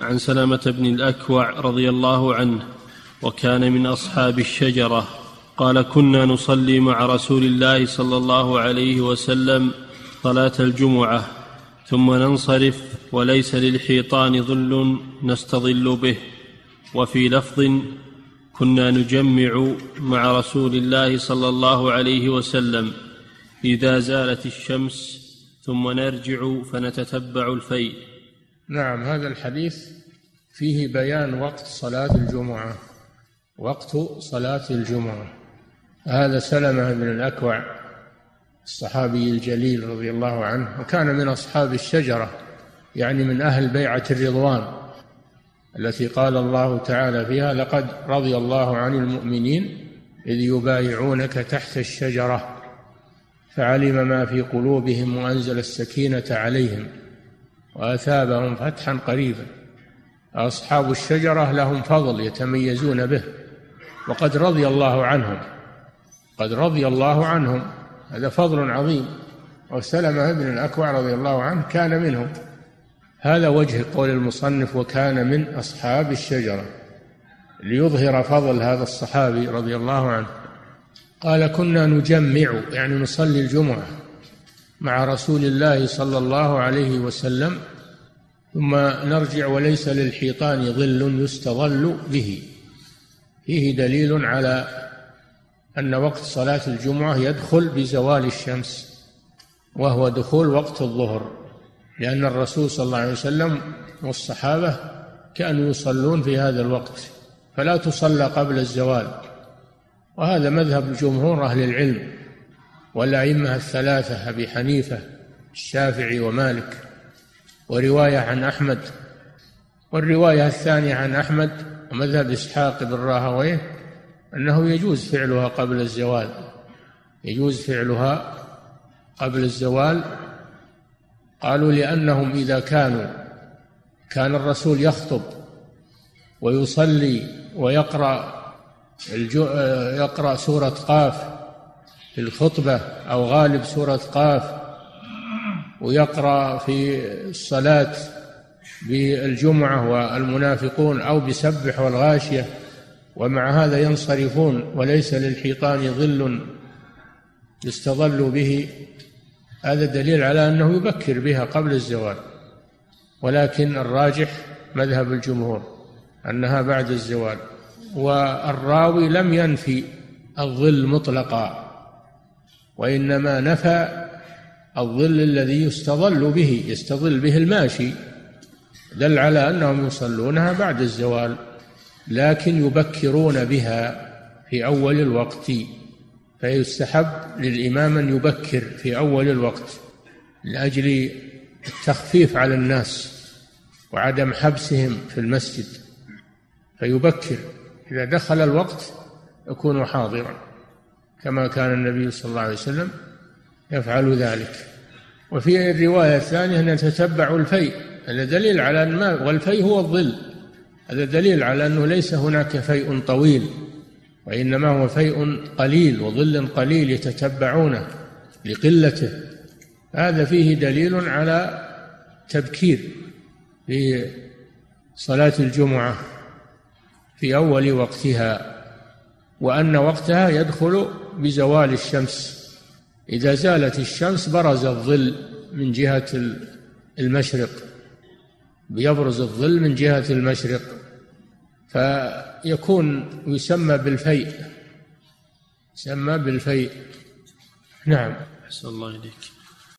عن سلامة بن الأكوع رضي الله عنه وكان من أصحاب الشجرة قال كنا نصلي مع رسول الله صلى الله عليه وسلم صلاة الجمعة ثم ننصرف وليس للحيطان ظل نستظل به وفي لفظ كنا نجمع مع رسول الله صلى الله عليه وسلم إذا زالت الشمس ثم نرجع فنتتبع الفيء نعم هذا الحديث فيه بيان وقت صلاة الجمعة. وقت صلاة الجمعة. هذا سلمة بن الأكوع الصحابي الجليل رضي الله عنه وكان من أصحاب الشجرة يعني من أهل بيعة الرضوان التي قال الله تعالى فيها لقد رضي الله عن المؤمنين إذ يبايعونك تحت الشجرة فعلم ما في قلوبهم وأنزل السكينة عليهم. وأثابهم فتحا قريبا. أصحاب الشجرة لهم فضل يتميزون به وقد رضي الله عنهم. قد رضي الله عنهم. هذا فضل عظيم. وسلمة بن الأكوع رضي الله عنه كان منهم. هذا وجه قول المصنف وكان من أصحاب الشجرة ليظهر فضل هذا الصحابي رضي الله عنه. قال كنا نجمع يعني نصلي الجمعة مع رسول الله صلى الله عليه وسلم ثم نرجع وليس للحيطان ظل يستظل به. فيه دليل على أن وقت صلاة الجمعة يدخل بزوال الشمس وهو دخول وقت الظهر لأن الرسول صلى الله عليه وسلم والصحابة كانوا يصلون في هذا الوقت فلا تصلى قبل الزوال. وهذا مذهب جمهور أهل العلم. والأئمة الثلاثة أبي حنيفة الشافعي ومالك ورواية عن أحمد والرواية الثانية عن أحمد ومذهب إسحاق بن راهويه أنه يجوز فعلها قبل الزوال. يجوز فعلها قبل الزوال. قالوا لأنهم إذا كانوا كان الرسول يخطب ويصلي ويقرأ يقرأ سورة قاف في الخطبة أو غالب سورة قاف ويقرأ في الصلاة بالجمعة والمنافقون أو بسبح والغاشية ومع هذا ينصرفون وليس للحيطان ظل يستظل به. هذا دليل على أنه يبكر بها قبل الزوال ولكن الراجح مذهب الجمهور أنها بعد الزوال والراوي لم ينفي الظل مطلقا. وإنما نفى الظل الذي يستظل به يستظل به الماشي. دل على أنهم يصلونها بعد الزوال لكن يبكرون بها في أول الوقت. فيستحب للإمام أن يبكر في أول الوقت لأجل التخفيف على الناس وعدم حبسهم في المسجد. فيبكر. إذا دخل الوقت يكون حاضرا. كما كان النبي صلى الله عليه وسلم يفعل ذلك. وفي الرواية الثانية أن يتتبع الفيء هذا دليل على أن ما والفيء هو الظل. هذا دليل على أنه ليس هناك فيء طويل وإنما هو فيء قليل وظل قليل يتتبعونه لقلته. هذا فيه دليل على تبكير في صلاة الجمعة في أول وقتها وأن وقتها يدخل بزوال الشمس. إذا زالت الشمس برز الظل من جهة المشرق. يبرز الظل من جهة المشرق. فيكون يسمى بالفيء. يسمى بالفيء. نعم. أحسن الله إليك.